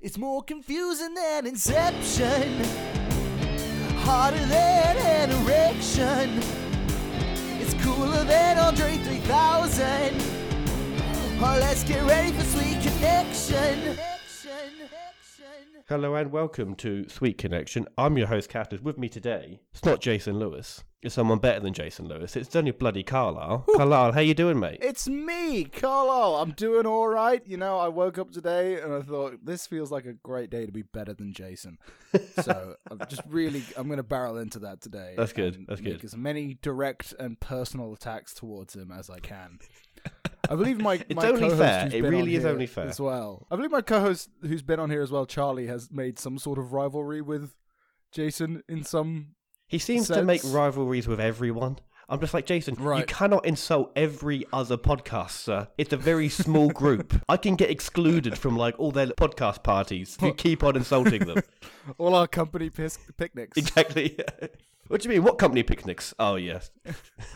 It's more confusing than Inception, harder than an erection. It's cooler than Andre 3000. Oh, let's get ready for sweet connection. Hello and welcome to Sweet Connection. I'm your host, Cat. With me today, it's not Jason Lewis. It's someone better than Jason Lewis. It's only bloody Carlisle. Carlisle, how you doing, mate? It's me, Carlisle. I'm doing all right. You know, I woke up today and I thought this feels like a great day to be better than Jason. so I'm just really, I'm going to barrel into that today. That's good, that's make good. As many direct and personal attacks towards him as I can. I believe my It's my only fair. who's It been on really is here only fair. as well. I believe my co-host who's been on here as well, Charlie, has made some sort of rivalry with Jason in some He seems to make rivalries with everyone. I'm just like, Jason, you cannot insult every other podcast, sir. It's a very small group. I can get excluded from like all their podcast parties if you keep on insulting them. all our company pis- picnics. exactly. what do you mean? What company picnics? Oh, yes.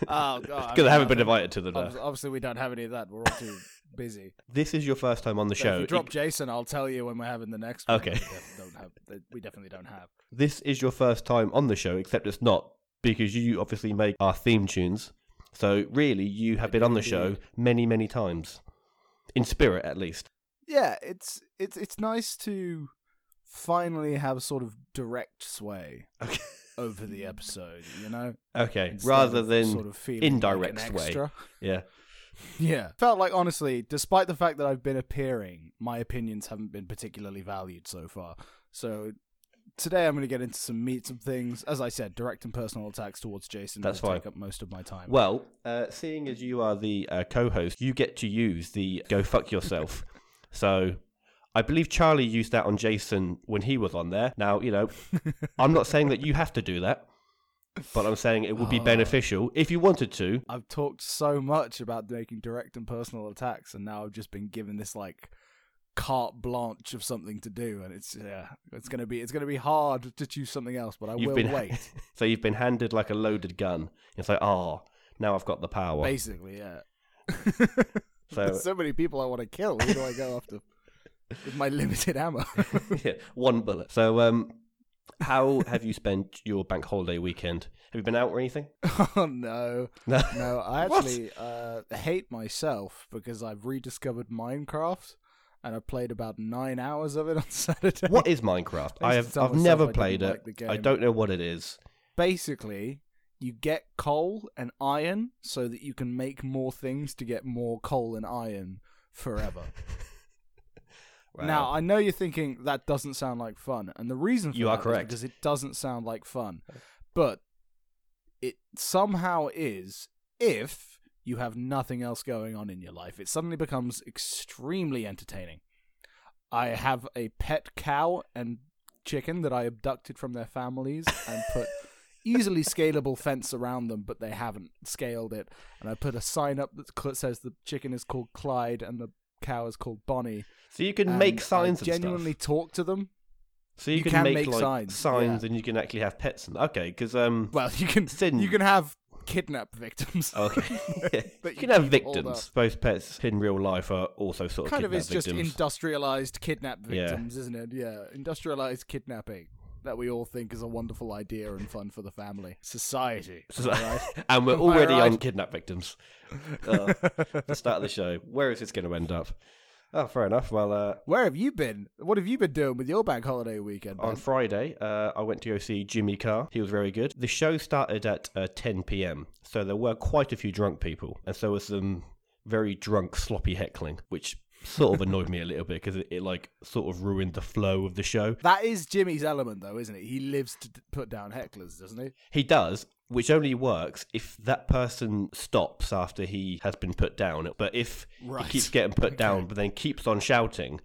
Oh god! Because I haven't been invited to them. Obviously, obviously, we don't have any of that. We're all too busy. This is your first time on the So show. if you drop Jason, I'll tell you when we're having the next. One. Okay. We def- have. We definitely don't have. this is your first time on the show, except it's not because you obviously make our theme tunes. So really, you have been on the show many, many times, in spirit at least. Yeah, it's it's it's nice to finally have sort of direct sway Okay. over the episode. You know, Okay, Instead rather than sort of feeling like an indirect way. yeah. Yeah, felt like honestly, despite the fact that I've been appearing, my opinions haven't been particularly valued so far. So today I'm going to get into some meat, some things. As I said, direct and personal attacks towards Jason. That's fine. Take up most of my time. Well, uh, seeing as you are the uh, co-host, you get to use the "go fuck yourself." so. I believe Charlie used that on Jason when he was on there. Now, you know, I'm not saying that you have to do that, but I'm saying it would be Oh. beneficial if you wanted to. I've talked so much about making direct and personal attacks, and now I've just been given this like carte blanche of something to do, and it's yeah, it's gonna be it's gonna be hard to choose something else, but I You've will been wait. so you've been handed like a loaded gun. It's like, oh, now I've got the power. Basically, yeah. So There's so many people I want to kill. Who do I go after with my limited ammo? yeah, one bullet. So um, how have you spent your bank holiday weekend? Have you been out or anything? oh no, No. no! I actually uh, hate myself because I've rediscovered Minecraft. And I played about nine hours of it on Saturday. What is Minecraft? I have I've never I played it. the I don't know what it is. basically you get coal and iron so that you can make more things to get more coal and iron forever. Now I know you're thinking that doesn't sound like fun, and the reason for You are correct. because it doesn't sound like fun, but it somehow is if you have nothing else going on in your life. It suddenly becomes extremely entertaining. I have a pet cow and chicken that I abducted from their families and put easily scalable fence around them, but they haven't scaled it. And I put a sign up that says the chicken is called Clyde and the cow is called Bonnie. so you can and make I signs and genuinely talk to them. So you, you can, can make, make like signs, signs yeah. and you can actually have pets. And okay, because um, Well, you can Sin. you can have kidnap victims. okay, Yeah. You you can have victims. Both pets in real life are also sort of kind of is just industrialized kidnap Yeah. victims, isn't it? Yeah, industrialized kidnapping that we all think is a wonderful idea and fun for the family. Society. So- am I right? and we're Am already on right? kidnap victims. Uh, the start of the show. Where is this going to end up? Oh, fair enough. Well, uh, Where have you been? What have you been doing with your bank holiday weekend? on Friday, uh, I went to go see Jimmy Carr. He was very good. The show started at uh, 10 p.m., so there were quite a few drunk people, and so was some very drunk, sloppy heckling, which sort of annoyed me a little bit because it, it like sort of ruined the flow of the show. That is Jimmy's element, though, isn't it? He lives to put down hecklers, doesn't he? He does, which only works if that person stops after he has been put down. But if Right. he keeps getting put Okay. down, but then keeps on shouting,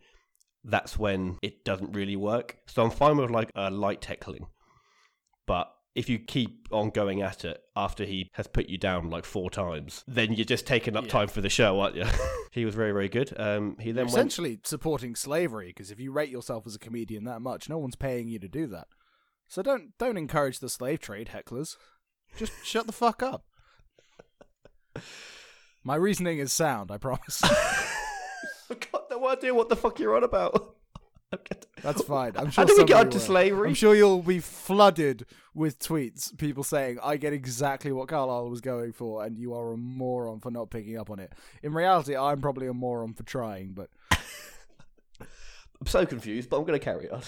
that's when it doesn't really work. So I'm fine with like a light heckling, but if you keep on going at it after he has put you down like four times, then you're just taking up Yeah. time for the show, aren't you? he was very, very good. Um, he then went. Essentially supporting slavery, because if you rate yourself as a comedian that much, no one's paying you to do that. So don't don't encourage the slave trade, hecklers. Just shut the fuck up. My reasoning is sound, I promise. I've got no idea what the fuck you're on about. That's fine. I'm sure How do we get onto will. slavery? I'm sure you'll be flooded with tweets, people saying, I get exactly what Carlisle was going for, and you are a moron for not picking up on it. In reality, I'm probably a moron for trying, but I'm so confused, but I'm going to carry on.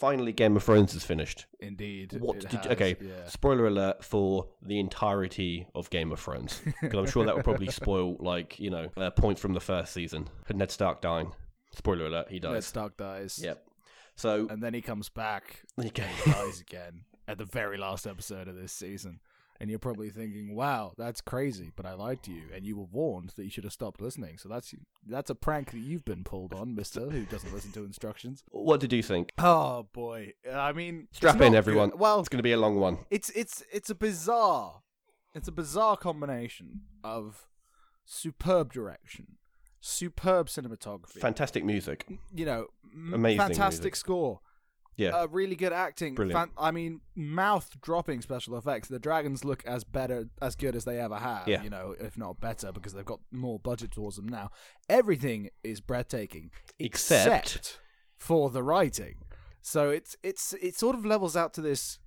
Finally, Game of Thrones is finished. indeed. What did you, okay? Yeah. Spoiler alert for the entirety of Game of Thrones, because I'm sure that would probably spoil like you know uh, points from the first season. Ned Stark dying. Spoiler alert, he dies. Ned. Stark dies. Yep. So And then he comes back okay. and dies again at the very last episode of this season. And you're probably thinking, "Wow, that's crazy," but I lied to you, and you were warned that you should have stopped listening. So that's that's a prank that you've been pulled on, Mister, who doesn't listen to instructions. what did you think? Oh boy, I mean, Strap in, good. everyone. Well, It's going to be a long one. it's it's it's a bizarre, it's a bizarre combination of superb direction, superb cinematography, Fantastic music. you know, Amazing fantastic music. score, Yeah. uh, really good acting. Brilliant. I mean, mouth dropping special effects. The dragons look as better, as good as they ever have. Yeah. You know, if not better, because they've got more budget towards them now. Everything is breathtaking, Except- for the writing. So it's it's it sort of levels out to this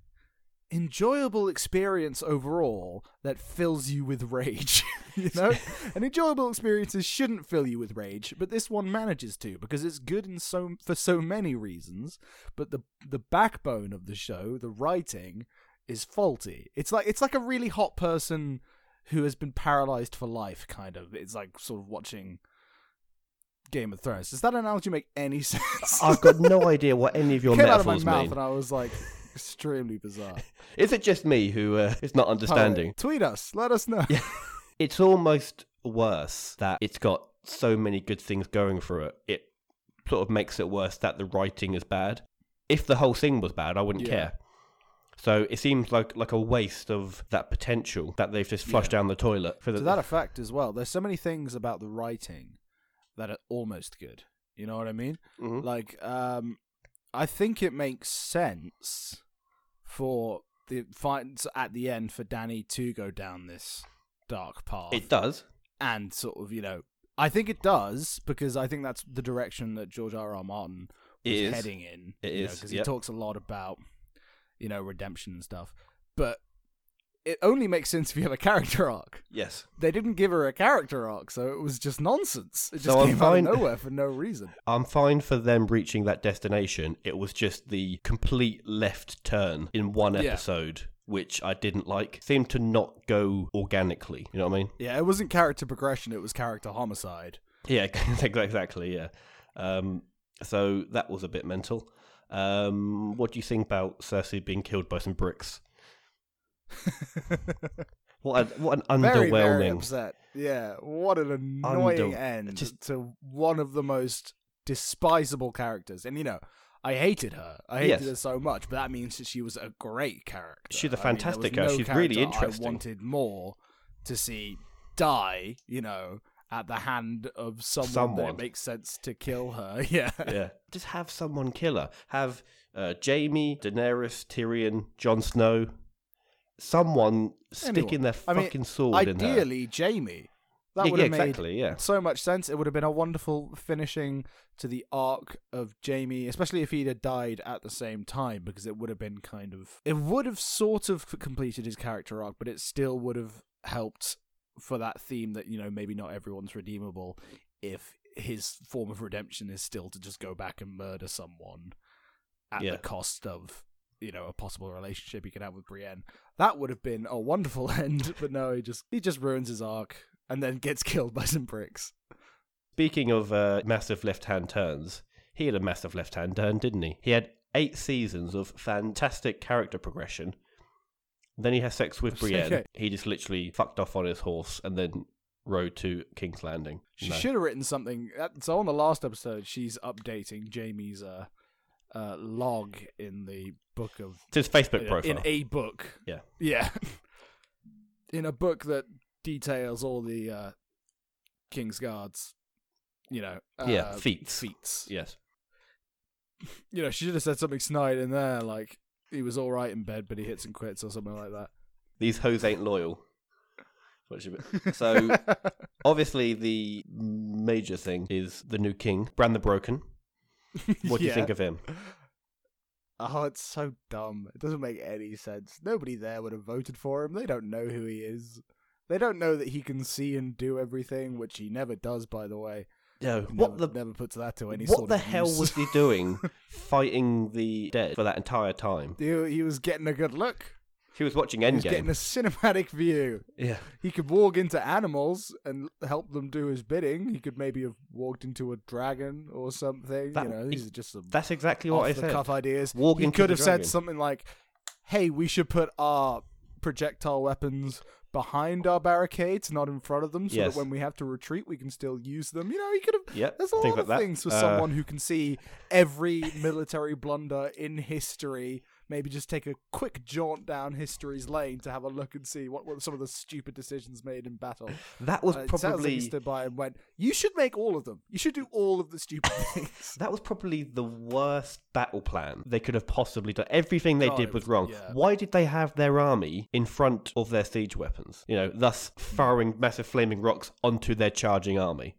enjoyable experience overall that fills you with rage you know and enjoyable experiences shouldn't fill you with rage but this one manages to because it's good in so for so many reasons but the the backbone of the show the writing is faulty it's like it's like a really hot person who has been paralyzed for life kind of it's like sort of watching Game of Thrones. Does that analogy make any sense? I've got no idea what any of your came out of my mouth mean. and I was like extremely bizarre. Is it just me who uh, is not understanding? Poet, tweet us. Let us know. It's almost worse that it's got so many good things going for it. It sort of makes it worse that the writing is bad. If the whole thing was bad, I wouldn't Yeah. care. So it seems like like a waste of that potential that they've just flushed Yeah. down the toilet. For the, to that effect as well. There's so many things about the writing that are almost good. You know what I mean? Mhm. Like, um, I think it makes sense for the fights at the end for Danny to go down this dark path. It does. and sort of, you know, I think it does because I think that's the direction that George R. R. Martin was is. heading in. It is, because yep. he talks a lot about, you know, redemption and stuff. But it only makes sense if you have a character arc. Yes. They didn't give her a character arc, so it was just nonsense. It just So came fine- out of nowhere for no reason. I'm fine for them reaching that destination. It was just the complete left turn in one Yeah. episode, which I didn't like. Seemed to not go organically. You know what I mean? Yeah, it wasn't character progression; it was character homicide. Yeah, exactly. Yeah. Um, so that was a bit mental. Um, what do you think about Cersei being killed by some bricks? What a, what an very, very underwhelming. upset. Yeah, what an annoying Under- end just- to one of the most despisable characters. And you know, I hated her. I hated Yes. her so much, but that means that she was a great character. She's a I mean, fantastic was character. no She's really interesting. I wanted more to see die. You know. At the hand of someone, that Someone. it makes sense to kill her. Yeah. yeah, just have someone kill her. Have uh, Jaime, Daenerys, Tyrion, Jon Snow. Someone sticking their I mean, fucking sword in her. Ideally, Jaime. That Yeah, would yeah, have made exactly. Yeah. so much sense. It would have been a wonderful finishing to the arc of Jaime, especially if he'd have died at the same time, because it would have been kind of. It would have sort of completed his character arc, but it still would have helped for that theme that, you know, maybe not everyone's redeemable if his form of redemption is still to just go back and murder someone at Yeah. the cost of. You know, a possible relationship he could have with Brienne. That would have been a wonderful end, but no, he just he just ruins his arc and then gets killed by some bricks. Speaking of uh, massive left-hand turns, he had a massive left-hand turn, didn't he? He had eight seasons of fantastic character progression. Then he has sex with Brienne. Okay. He just literally fucked off on his horse and then rode to King's Landing. She No. should have written something. uh, So on the last episode, she's updating Jaime's uh, uh, log in the book of It's his Facebook profile. in a book. Yeah. yeah, in a book that details all the uh, King's Guards. You know, uh, Yeah, feats. feats. yes. You know, she should have said something snide in there, like he was all right in bed, but he hits and quits, or something like that. These hoes ain't loyal. So obviously the major thing is the new king, Bran the Broken. What do you think of him? Oh, it's so dumb. It doesn't make any sense. Nobody there would have voted for him. They don't know who he is. They don't know that he can see and do everything, which he never does, by the way. No, what never, the never puts that to any what sort the of hell use. was he doing fighting the dead for that entire time? he, he was getting a good look. He was watching He was getting a cinematic view. Yeah, He could walk into animals and help them do his bidding. He could maybe have walked into a dragon or something. That- you know, these are just some that's exactly what I said. cuff ideas. Walk he could have said something like, "Hey, we should put our projectile weapons behind our barricades, not in front of them, so Yes. that when we have to retreat, we can still use them." You know, he could have. Yep, There's a lot like of that. things for Uh, someone who can see every military blunder in history. Maybe just take a quick jaunt down history's lane to have a look and see what were some of the stupid decisions made in battle. That was Uh, probably stood by and went, "You should make all of them. You should do all of the stupid things." that was probably the worst battle plan they could have possibly done. Everything they God, did was was- wrong. yeah. Why did they have their army in front of their siege weapons? You know, thus firing massive flaming rocks onto their charging army.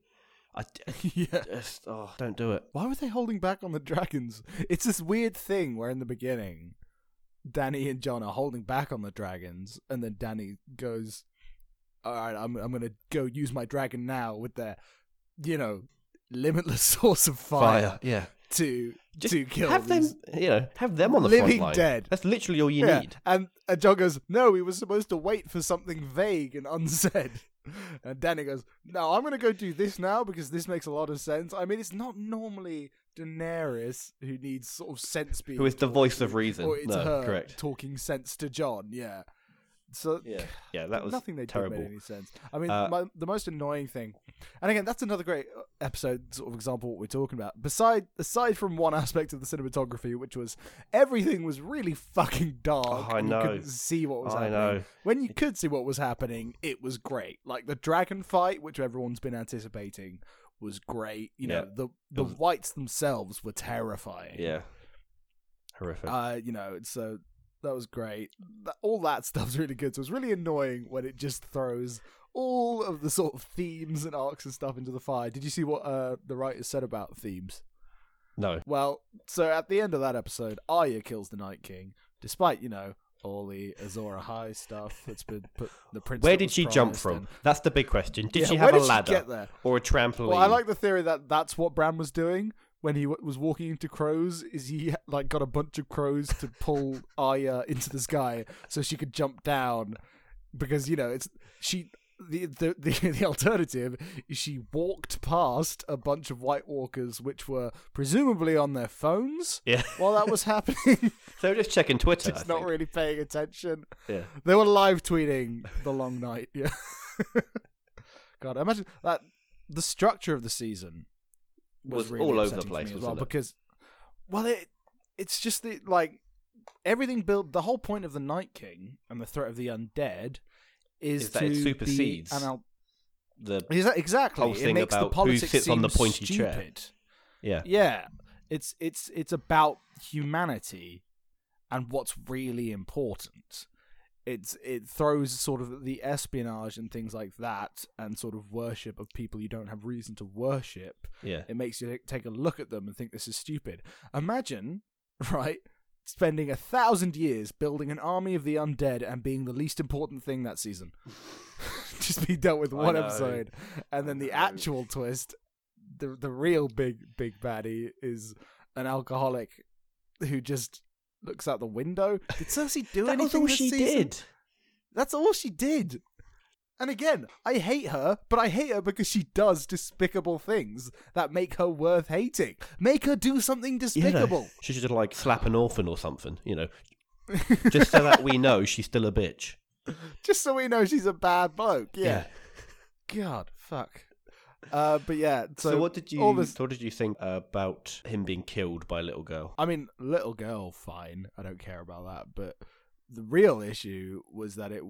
I d- yeah. just oh, don't do it. Why were they holding back on the dragons? It's this weird thing where in the beginning, Danny and Jon are holding back on the dragons, and then Danny goes, "All right, I'm I'm gonna go use my dragon now with their, you know, limitless source of fire, Fire, yeah. to Just to kill have these them, you know, have them on the front living line. dead." That's literally all you Yeah, need. And, and Jon goes, No, we were supposed to wait for something vague and unsaid. And Danny goes, No, I'm going to go do this now because this makes a lot of sense. I mean, it's not normally Daenerys who needs sort of sense being. Who is the voice of reason? Or it's No, her correct. talking sense to Jon, yeah. So Yeah, yeah, that was nothing they terrible. did made any sense. I mean, Uh, my, the most annoying thing, and again, that's another great uh, episode sort of example of what we're talking about. Beside, aside from one aspect of the cinematography, which was everything was really fucking dark. Oh, I and know. You couldn't see what was I happening. know. When you could see what was happening, it was great. Like the dragon fight, which everyone's been anticipating, was great. You know, the the was- whites themselves were terrifying. Yeah, horrific. Uh, you know, so that was great. That, all that stuff's really good. So it's really annoying when it just throws all of the sort of themes and arcs and stuff into the fire. Did you see what uh, the writers said about themes? no, Well, so at the end of that episode, Arya kills the Night King, despite you know all the Azor Ahai stuff that's been put. The prince. where did she jump from? and- That's the big question. Did Yeah, she have a did ladder or a trampoline? Well, I like the theory that that's what Bran was doing when he w- was walking into crows. Is he like got a bunch of crows to pull Arya into the sky so she could jump down? Because you know it's she. The, the the the alternative is she walked past a bunch of White Walkers, which were presumably on their phones Yeah, while that was happening, they were just checking Twitter. just I not really paying attention. Yeah, They were live tweeting the long night. Yeah. God, imagine that the structure of the season was, Was really all over the place, as well it? because, well, it it's just the like everything built. The whole point of the Night King and the threat of the undead is, Is that to it supersedes be al- the is that exactly whole it thing makes the about who politics sits on the pointy chair. yeah. Yeah, it's it's it's about humanity and what's really important. It's it throws sort of the espionage and things like that, and sort of worship of people you don't have reason to worship. Yeah, It makes you take a look at them and think this is stupid. Imagine, right, spending a thousand years building an army of the undead and being the least important thing that season. Just be dealt with one episode, and then the actual twist, the the real big big baddie is an alcoholic who just looks out the window. Did Cersei do that anything? was all she season? did. That's all she did. And again, I hate her, but I hate her because she does despicable things that make her worth hating. Make her do something You know, despicable. she should like slap an orphan or something. You know, just so that we know she's still a bitch. Just so we know she's a bad bloke. Yeah. God, fuck. Uh, but yeah, so, So, what did you all this- what did you think about him being killed by a little girl? I mean, little girl, fine. I don't care about that. But the real issue was that it,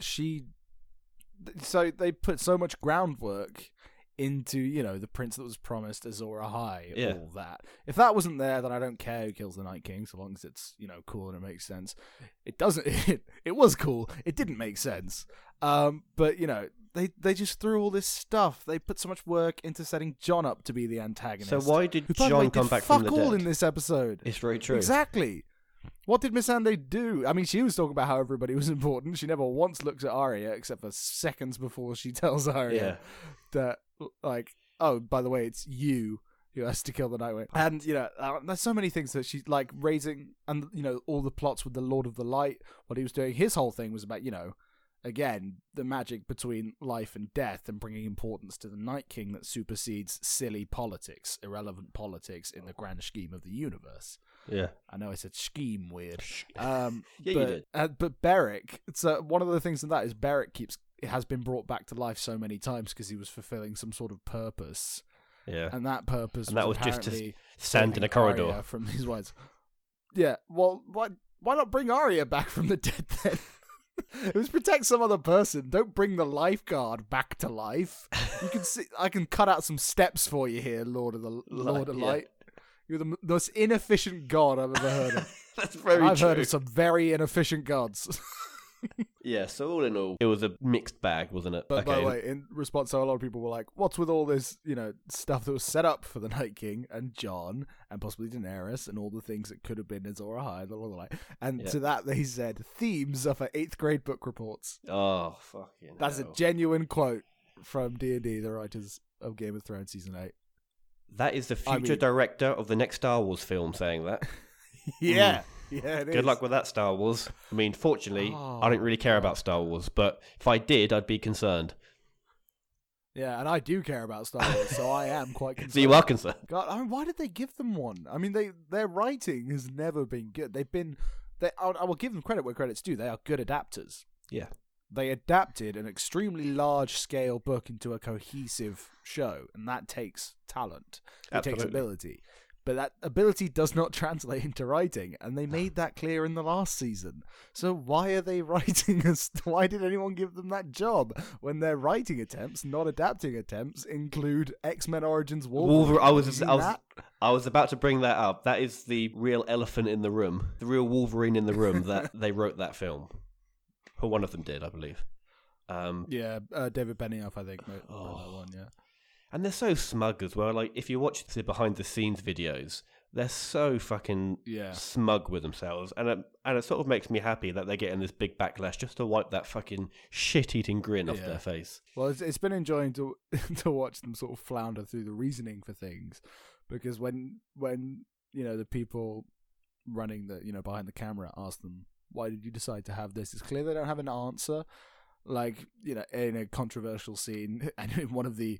she, so they put so much groundwork into you know the prince that was promised Azor Ahai, Yeah. all that. If that wasn't there, then I don't care who kills the Night King, so long as it's you know cool and it makes sense. It doesn't. It, it was cool. It didn't make sense. Um, but you know they they just threw all this stuff. They put so much work into setting Jon up to be the antagonist. So why did Who, by the Jon way, come did back fuck from the all dead? in this episode? It's very true. Exactly. What did Miss Ande do? I mean, she was talking about how everybody was important. She never once looks at Arya except for seconds before she tells Arya that, like, oh, by the way, it's you who has to kill the Night King. And you know, uh, there's so many things that she's like raising, and you know, all the plots with the Lord of the Light. What he was doing, his whole thing was about you know, again, the magic between life and death, and bringing importance to the Night King that supersedes silly politics, irrelevant politics in the grand scheme of the universe. Yeah. I know I said scheme weird. Um, Yeah, but, you did. Uh, but Beric, so one of the things in that is Beric keeps has been brought back to life so many times because he was fulfilling some sort of purpose, Yeah. and that purpose And that was, just to Sand in a Arya corridor. from these words. Yeah, well, why why not bring Arya back from the dead then? it was protect some other person. Don't bring the lifeguard back to life. You can see I can cut out some steps for you here, Lord of the Lord of yeah. Light. You're the most inefficient god I've ever heard of. That's very I've true. heard of some very inefficient gods. Yeah, so all in all, it was a mixed bag, wasn't it? But by the Okay. way, in response, so a lot of people were like, "What's with all this, you know, stuff that was set up for the Night King and Jon and possibly Daenerys and all the things that could have been Azor Ahai, blah, blah, blah." And Yeah. to that they said, "Themes are for eighth grade book reports." Oh, fucking That's hell. a genuine quote from D and D, the writers of Game of Thrones season eight. That is the I future mean- director of the next Star Wars film saying that. yeah, yeah. Good is. luck with that, Star Wars. I mean, fortunately, I don't Oh, really care about Star Wars, but if I did, I'd be concerned. Yeah, and I do care about Star Wars, so I am quite concerned. So you are concerned. God, I mean, why did they give them one? I mean, they their writing has never been good. They've been, they. I, I will give them credit where credit's due. They are good adapters. Yeah. They adapted an extremely large scale book into a cohesive show, and that takes talent. It takes ability. But that ability does not translate into writing, and they made that clear in the last season. So why are they writing us? Why did anyone give them that job when their writing attempts, not adapting attempts, include X Men Origins Wolverine? Wolver- I was- I was- that? I was about to bring that up. That is the real elephant in the room, the real Wolverine in the room that they wrote that film. Or one of them did, I believe. Um, Yeah, uh, David Benioff, I think, wrote, wrote that Oh. one. Yeah, and they're so smug as well. Like, if you watch the behind the scenes videos, they're so fucking yeah. smug with themselves, and it, and it sort of makes me happy that they're getting this big backlash just to wipe that fucking shit-eating grin off their face. Well, it's, it's been enjoying to to watch them sort of flounder through the reasoning for things, because when when you know the people running the you know behind the camera ask them why did you decide to have this, it's clear they don't have an answer. Like you know, in a controversial scene, and in one of the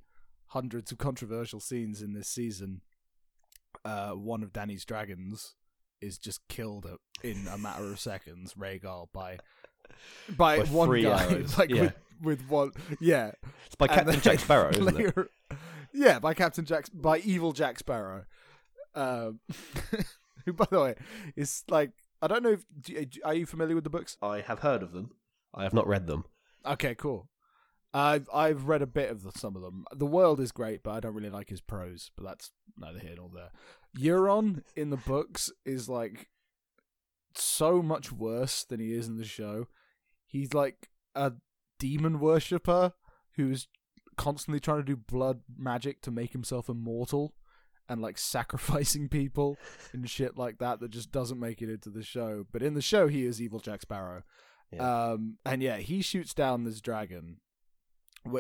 hundreds of controversial scenes in this season, uh, one of Danny's dragons is just killed in a matter of seconds, Rhaegal by by, By one three guy, arrows, like yeah. with with one, yeah, It's by and Captain Jack Sparrow, isn't it? later- Yeah, by Captain Jack, by evil Jack Sparrow. Um, who, by the way, is like I don't know. if Are you familiar with the books? I have heard of them. I have not read them. Okay, cool. I've I've read a bit of the, some of them. The world is great, but I don't really like his prose. But that's neither here nor there. Euron in the books is like so much worse than he is in the show. He's like a demon worshipper who's constantly trying to do blood magic to make himself immortal and like sacrificing people and shit like that that just doesn't make it into the show. But in the show he is evil Jack Sparrow. Um and yeah, he shoots down this dragon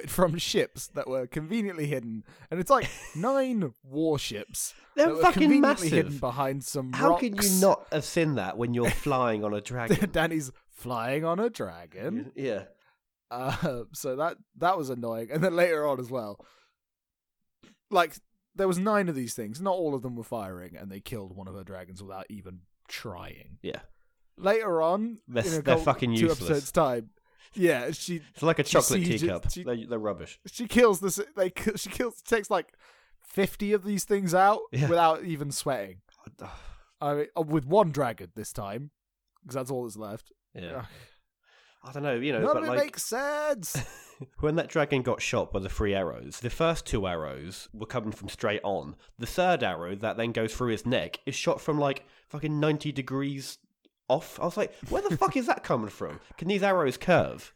from ships that were conveniently hidden and it's like nine warships They're that were fucking conveniently hidden massive. behind some How rocks. can you not have seen that when you're flying on a dragon? Danny's flying on a dragon. yeah. Uh, so that that was annoying. And then later on as well, like there was nine of these things. Not all of them were firing, and they killed one of her dragons without even trying. Yeah. Later on, They're- in a they're couple- fucking two useless. episodes time, yeah, she It's like a chocolate sieges- teacup. she- They, they're rubbish. she kills this. They she kills takes like fifty of these things out Yeah. without even sweating. I mean, uh, with one dragon this time, because that's all that's left. Yeah. I don't know, you know, None but of it like makes sense. when that dragon got shot by the three arrows, the first two arrows were coming from straight on. The third arrow that then goes through his neck is shot from like fucking 90 degrees off. I was like, where the fuck is that coming from? Can these arrows curve?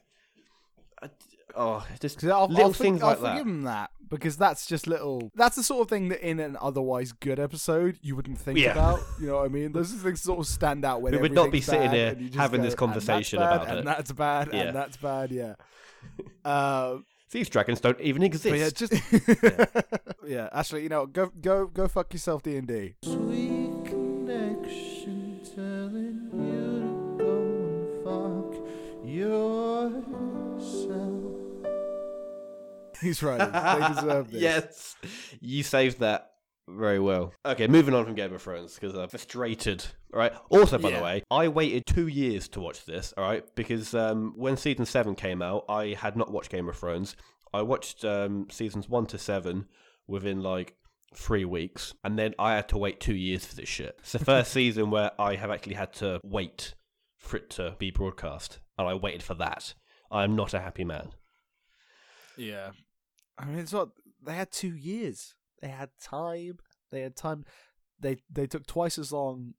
I, oh, just I'll, little I'll, for- things I'll like forgive that. him that because that's just little. That's the sort of thing that in an otherwise good episode you wouldn't think Yeah. about. You know what I mean? Those are things that sort of stand out when We would not be sitting here and you just having go, this conversation that's bad, about and it." That's bad, Yeah. and that's bad. Yeah. Uh, These dragons don't even exist. but yeah, just yeah. Actually, you know, go go go fuck yourself, D and D. He's right. They deserve this. yes, you saved that very well. Okay, moving on from Game of Thrones because I'm frustrated. All right. Also, by Yeah. the way, I waited two years to watch this. All right, because um, when season seven came out, I had not watched Game of Thrones. I watched um, seasons one to seven within like three weeks, and then I had to wait two years for this shit. It's the first season where I have actually had to wait for it to be broadcast, and I waited for that. I am not a happy man. Yeah. I mean, it's not. They had two years. They had time. They had time. They they took twice as long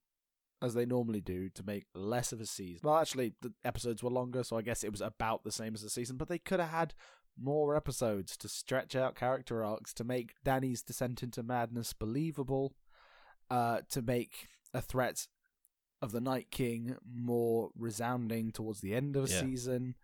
as they normally do to make less of a season. Well, actually, the episodes were longer, so I guess it was about the same as the season. But they could have had more episodes to stretch out character arcs to make Danny's descent into madness believable. Uh, to make a threat of the Night King more resounding towards the end of a Yeah. season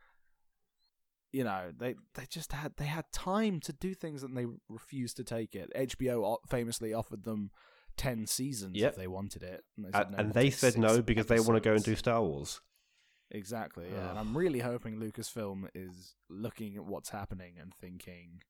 you know they they just had they had time to do things and they refused to take it hbo famously offered them 10 seasons Yep. if they wanted it and they said, no, and they said no because they want to go and do. Star Wars. exactly yeah and i'm really hoping lucasfilm is looking at what's happening and thinking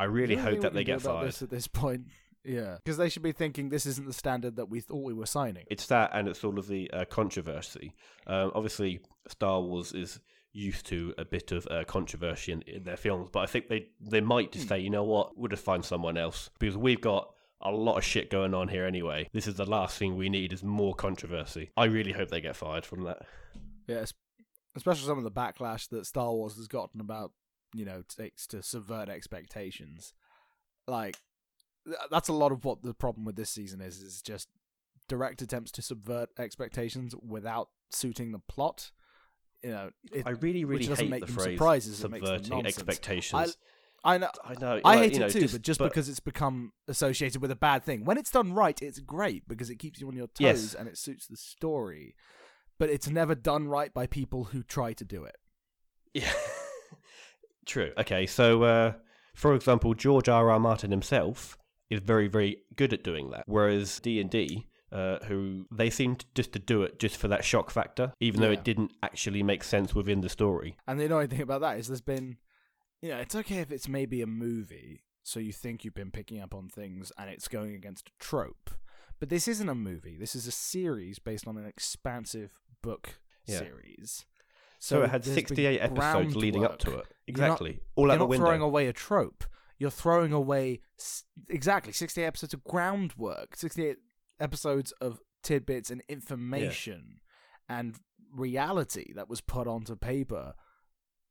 I really "Is there hope that they get fired. this at this point yeah because they should be thinking this isn't the standard that we thought we were signing It's that, and it's all of the uh, controversy. Um, obviously, Star Wars is used to a bit of uh, controversy in, in their films, but I think they they might just Hmm. say, you know what, we'll just find someone else because we've got a lot of shit going on here anyway. This is the last thing we need is more controversy. I really hope they get fired from that. Yeah, especially some of the backlash that Star Wars has gotten about, you know, takes to subvert expectations. Like, th- that's a lot of what the problem with this season is, is just direct attempts to subvert expectations without suiting the plot. You know, it, I really, really doesn't hate make the phrase surprises, subverting expectations. I know. I, know. I like, hate you know, it too, but just but- because it's become associated with a bad thing. When it's done right, it's great because it keeps you on your toes Yes. and it suits the story. But it's never done right by people who try to do it. Yeah. True. Okay, so uh, for example, George R. R. Martin himself is very, very good at doing that. Whereas D and D, uh, who they seemed just to do it just for that shock factor, even though Yeah. it didn't actually make sense within the story. And the annoying thing about that is there's been, you know, it's okay if it's maybe a movie, so you think you've been picking up on things and it's going against a trope. But this isn't a movie. This is a series based on an expansive book Yeah. series. So, it had 68 episodes leading up to it. You're not- Exactly. All You're out the not window. throwing away a trope. You're throwing away s- exactly 68 episodes of groundwork, 68 episodes of tidbits and information and reality that was put onto paper,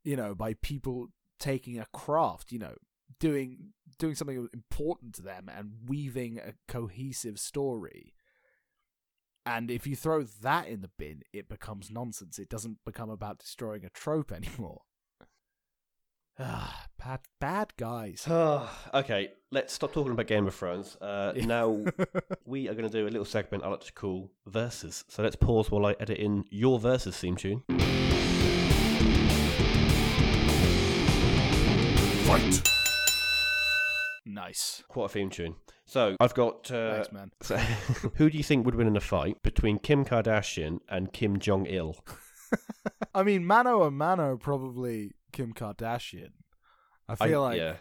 you know, by people taking a craft, you know, doing doing something important to them and weaving a cohesive story. And if you throw that in the bin, it becomes nonsense. It doesn't become about destroying a trope anymore. Ah, bad, bad guys. okay, let's stop talking about Game of Thrones. Uh, Yeah. Now we are going to do a little segment I like to call verses. So let's pause while I edit in your verses theme tune. Fight! nice. Quite a theme tune. So I've got. Uh, Thanks, man. so who do you think would win in a fight between Kim Kardashian and Kim Jong Il? I mean, mano a mano, probably Kim Kardashian. I feel like yeah.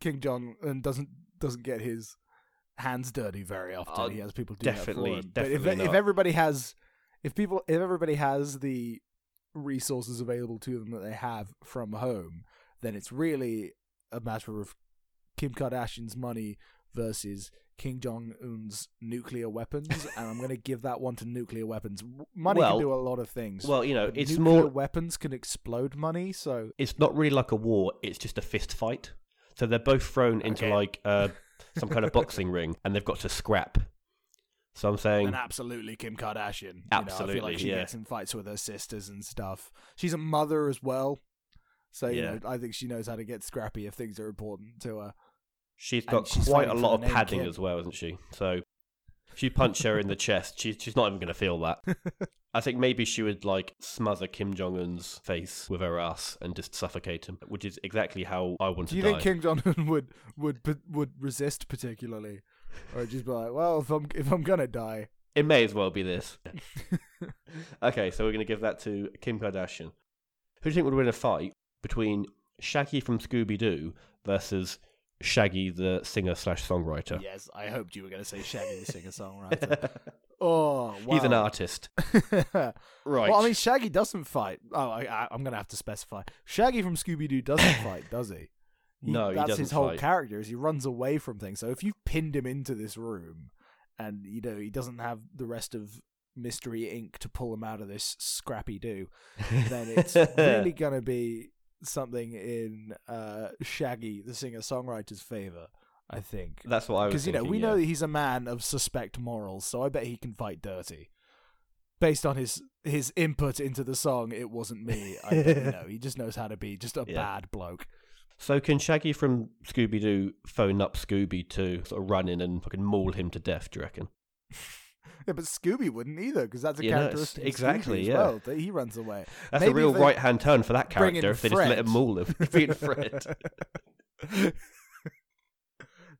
Kim Jong Un doesn't doesn't get his hands dirty very often. Oh, he has people doing definitely- that for him. But if definitely if everybody has, if people if everybody has the resources available to them that they have from home, then it's really a matter of Kim Kardashian's money versus Kim Jong Un's nuclear weapons, and I'm going to give that one to nuclear weapons. Money Well- can do a lot of things. Well, you know, it's nuclear more. weapons can explode money, so It's not really like a war. It's just a fist fight. So they're both thrown into like uh, some kind of boxing ring, and they've got to scrap. So I'm saying, then absolutely Kim Kardashian. You Know, I feel like she yeah. gets in fights with her sisters and stuff. She's a mother as well, So you Yeah. know, I think she knows how to get scrappy if things are important to her. She's got she's quite a lot of padding Kim. as well, isn't she? So if you punch her in the chest, she, she's not even going to feel that. I think maybe she would like smother Kim Jong Un's face with her ass and just suffocate him, which is exactly how I want Do to Do you die. think Kim Jong Un would would would resist particularly, or just be like, well, if I'm if I'm gonna die, It may as well be this. okay, so we're going to give that to Kim Kardashian. Who do you think would win a fight between Shaggy from Scooby Doo versus Shaggy the singer slash songwriter? yes, I hoped you were gonna say Shaggy the singer songwriter. oh, wow. He's an artist. Right. Well, I mean, Shaggy doesn't fight. Oh, I, I, I'm gonna have to specify. Shaggy from Scooby Doo doesn't fight, does he? He- No, he that's doesn't his whole fight. character. Is he runs away from things. So if you've pinned him into this room, and you know he doesn't have the rest of Mystery Inc. to pull him out of this scrappy do, then it's really gonna be something in uh, Shaggy, the singer songwriter's favor. I think That's what I was because you know we yeah. know that he's a man of suspect morals, so I bet he can fight dirty. Based on his his input into the song, it wasn't me. I bet, you know he just knows how to be just a Yeah. bad bloke. So can Shaggy from Scooby Doo phone up Scooby to sort of run in and fucking maul him to death? Do you reckon? Yeah, but Scooby wouldn't either because that's a know, characteristic. of exactly, Scooby as yeah. well, that he runs away. That's Maybe a real right hand turn for that character if they just let him maul him. Being Fred.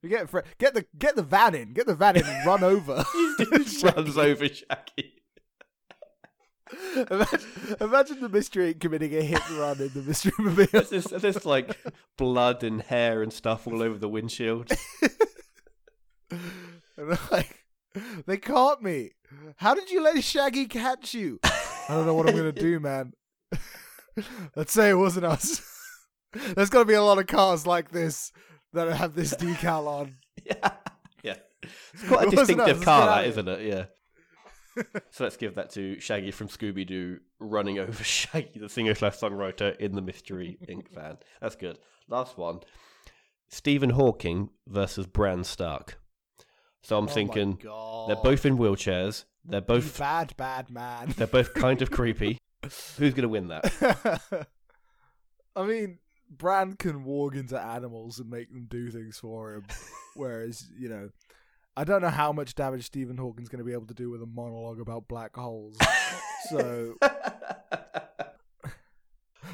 You get Fre- get the get the van in, get the van in and run over. Runs over Shaggy. imagine, imagine the mystery committing a hit and run in the mystery mobile. There's this, there's like blood and hair and stuff all over the windshield. And like, they caught me. How did you let Shaggy catch you? I don't know what I'm gonna do, man. Let's say it wasn't us. There's to be a lot of cars like this that have this decal on. yeah. Yeah. It's quite a It distinctive car, that, isn't it? Yeah. so let's give that to Shaggy from Scooby Doo running over Shaggy, the singer slash songwriter in the Mystery Inc. van. That's good. Last one Stephen Hawking versus Bran Stark. So I'm Oh thinking they're both in wheelchairs. They're both bad, bad man. they're both kind of creepy. Who's gonna win that? I mean, Bran can walk into animals and make them do things for him, whereas you know, I don't know how much damage Stephen Hawking's going to be able to do with a monologue about black holes. so,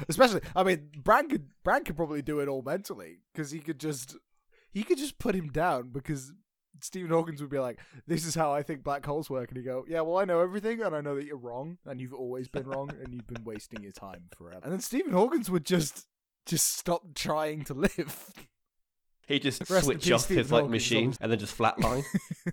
especially, I mean, Bran could Bran could probably do it all mentally because he could just he could just put him down because. Stephen Hawkins would be like, "This is how I think black holes work," and he go, "Yeah, well, I know everything, and I know that you're wrong, and you've always been wrong, and you've been wasting your time forever." And then Stephen Hawkins would just just stop trying to live. He just switch off Stephen his like Hawking, machine so- and then just flatline.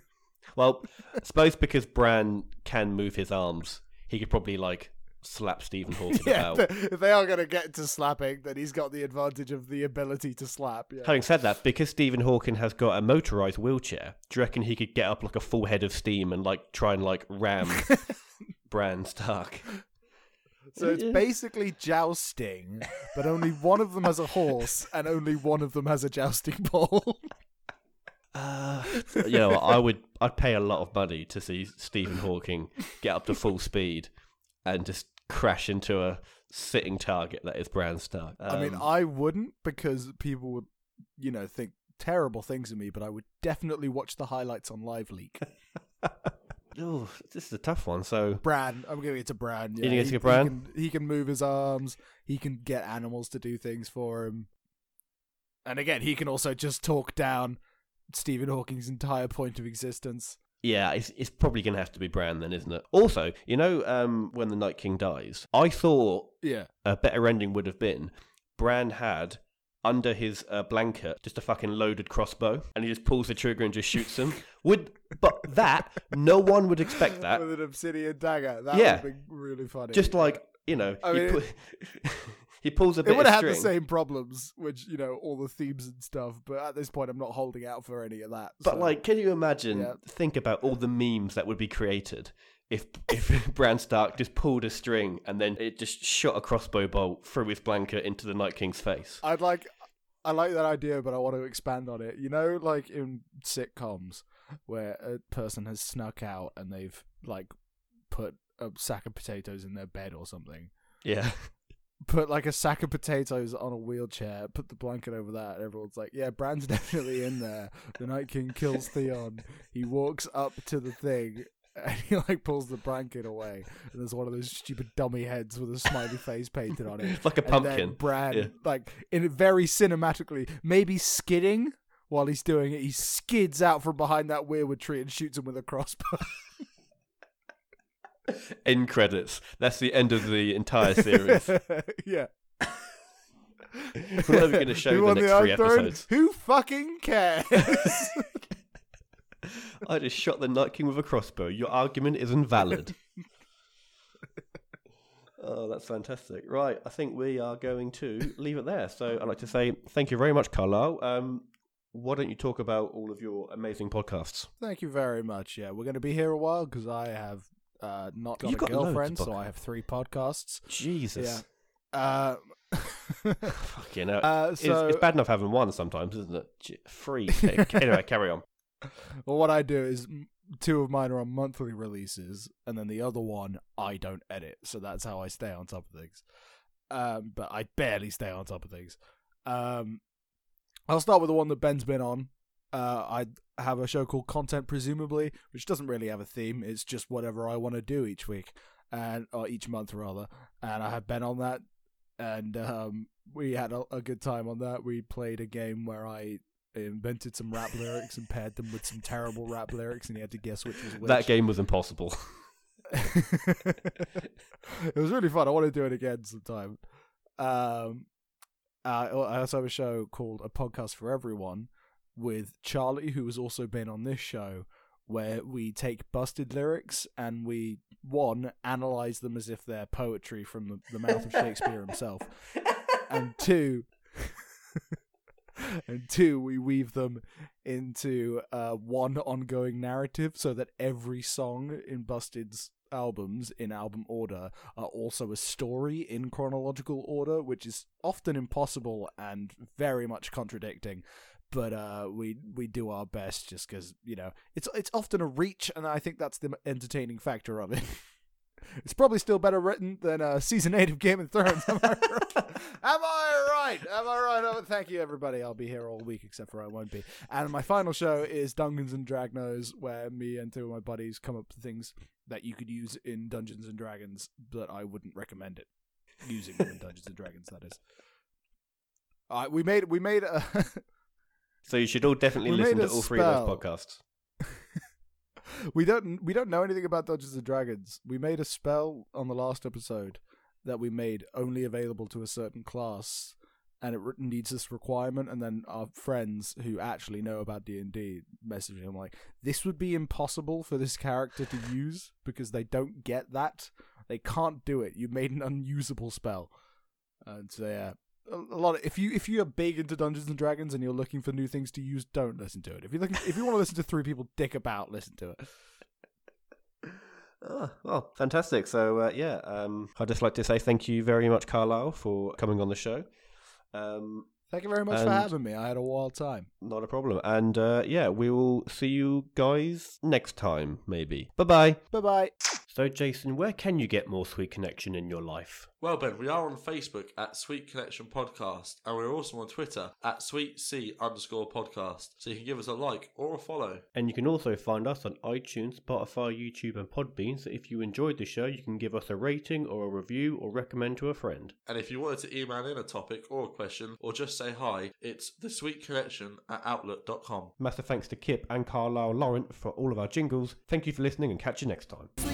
well, I suppose because Bran can move his arms, he could probably like slap Stephen Hawking yeah, about. if if they are going to get to slapping, then he's got the advantage of the ability to slap. Yeah. Having said that, because Stephen Hawking has got a motorized wheelchair, do you reckon he could get up like a full head of steam and like try and like ram Bran Stark? So it's basically jousting, but only one of them has a horse, and only one of them has a jousting pole. Uh, you know, I would, I'd pay a lot of money to see Stephen Hawking get up to full speed and just crash into a sitting target that is Bran Stark. I mean, Um, I wouldn't because people would, you know, think terrible things of me, but I would definitely watch the highlights on Live Leak. oh, this is a tough one. So Bran, I'm giving it to Bran. Yeah, it's he, to Bran? He can, he can move his arms. He can get animals to do things for him. And again, he can also just talk down Stephen Hawking's entire point of existence. Yeah, it's, it's probably going to have to be Bran then, isn't it? Also, you know, um, when the Night King dies, I thought Yeah. a better ending would have been Bran had under his uh, blanket just a fucking loaded crossbow, and he just pulls the trigger and just shoots him. Would but that no one would expect that. With an obsidian dagger. That Yeah. would be really funny. Just like you know, I he, mean, pu- he pulls a bit it would have had the same problems, which, you know, all the themes and stuff, but at this point, I'm not holding out for any of that. But so- like, can you imagine? Yeah. Think about all the memes that would be created if if Bran Stark just pulled a string and then it just shot a crossbow bolt through his blanket into the Night King's face. I'd like I like that idea, but I want to expand on it. You know, like in sitcoms where a person has snuck out and they've like put a sack of potatoes in their bed or something. Yeah, put like a sack of potatoes on a wheelchair, put the blanket over that, and everyone's like, "Yeah, Bran's definitely in there." The Night King kills Theon. He walks up to the thing. And he like pulls the blanket away, and there's one of those stupid dummy heads with a smiley face painted on it. like a And then pumpkin. Bran, Yeah. like in it very cinematically, maybe skidding while he's doing it. He skids out from behind that weirwood tree and shoots him with a crossbow. End credits. That's the end of the entire series. yeah. We're never going to show Who the next the three Throne? episodes. Who fucking cares? I just shot the Night King with a crossbow. Your argument is invalid. oh, that's fantastic. Right, I think we are going to leave it there. So I'd like to say thank you very much, Carlisle. Um, why don't you talk about all of your amazing podcasts? Thank you very much. Yeah, we're going to be here a while because I have uh, not got You've a got girlfriend, so. I have three podcasts. Jesus. Uh, Fucking hell. uh, It's, so, it's bad enough having one sometimes, isn't it? Free. anyway, carry on. well, what I do is two of mine are on monthly releases, and then the other one I don't edit, so that's how I stay on top of things. Um, but I barely stay on top of things. Um, I'll start with the one that Ben's been on. Uh, I have a show called Content Presumably, which doesn't really have a theme. It's just whatever I want to do each week, and or each month rather. And I have been on that, and um, we had a, a good time on that. We played a game where I invented some rap lyrics and paired them with some terrible rap lyrics, and you had to guess which was which. That game was impossible. it was really fun. I want to do it again sometime. Um, uh, I also have a show called A Podcast for Everyone with Charlie, who has also been on this show, where we take busted lyrics and we one analyze them as if they're poetry from the, the mouth of Shakespeare himself, and two. and two, we weave them into uh, one ongoing narrative so that every song in Busted's albums in album order are also a story in chronological order, which is often impossible and very much contradicting. But uh, we we do our best just because you know it's it's often a reach, and I think that's the entertaining factor of it. it's probably still better written than uh, season eight of Game of Thrones. Am I right? Am I right? Am I right? Oh, thank you, everybody. I'll be here all week, except for I won't be. And my final show is Dungeons and Dragnos, where me and two of my buddies come up with things that you could use in Dungeons and Dragons, but I wouldn't recommend it. Using them in Dungeons and Dragons, that is. Uh, we made we made a So you should all definitely We listen to all three of those podcasts. we don't we don't know anything about Dungeons and Dragons. We made a spell on the last episode that we made only available to a certain class, and it needs this requirement. And then our friends who actually know about D and D messaging him like, "This would be impossible for this character to use because they don't get that. They can't do it. You made an unusable spell." And so yeah. A lot of if you if you are big into Dungeons and Dragons and you're looking for new things to use, don't listen to it. If you looking if you want to listen to three people dick about, listen to it. Oh, well, fantastic. So, uh, yeah, um, I'd just like to say thank you very much, Carlisle, for coming on the show. Um, Thank you very much for having me. I had a wild time. not a problem. And uh, yeah, we will see you guys next time, maybe. Bye bye. Bye bye. So, Jason, where can you get more sweet connection in your life? Well, Ben, we are on Facebook at Sweet Connection Podcast, and we're also on Twitter at Sweet C underscore podcast. So you can give us a like or a follow. And you can also find us on iTunes, Spotify, YouTube, and Podbean. So, if you enjoyed the show, you can give us a rating or a review or recommend to a friend. And if you wanted to email in a topic or a question or just say hi, it's the Sweet Connection at outlook.com. Massive thanks to Kip and Carlisle Laurent for all of our jingles. Thank you for listening and catch you next time.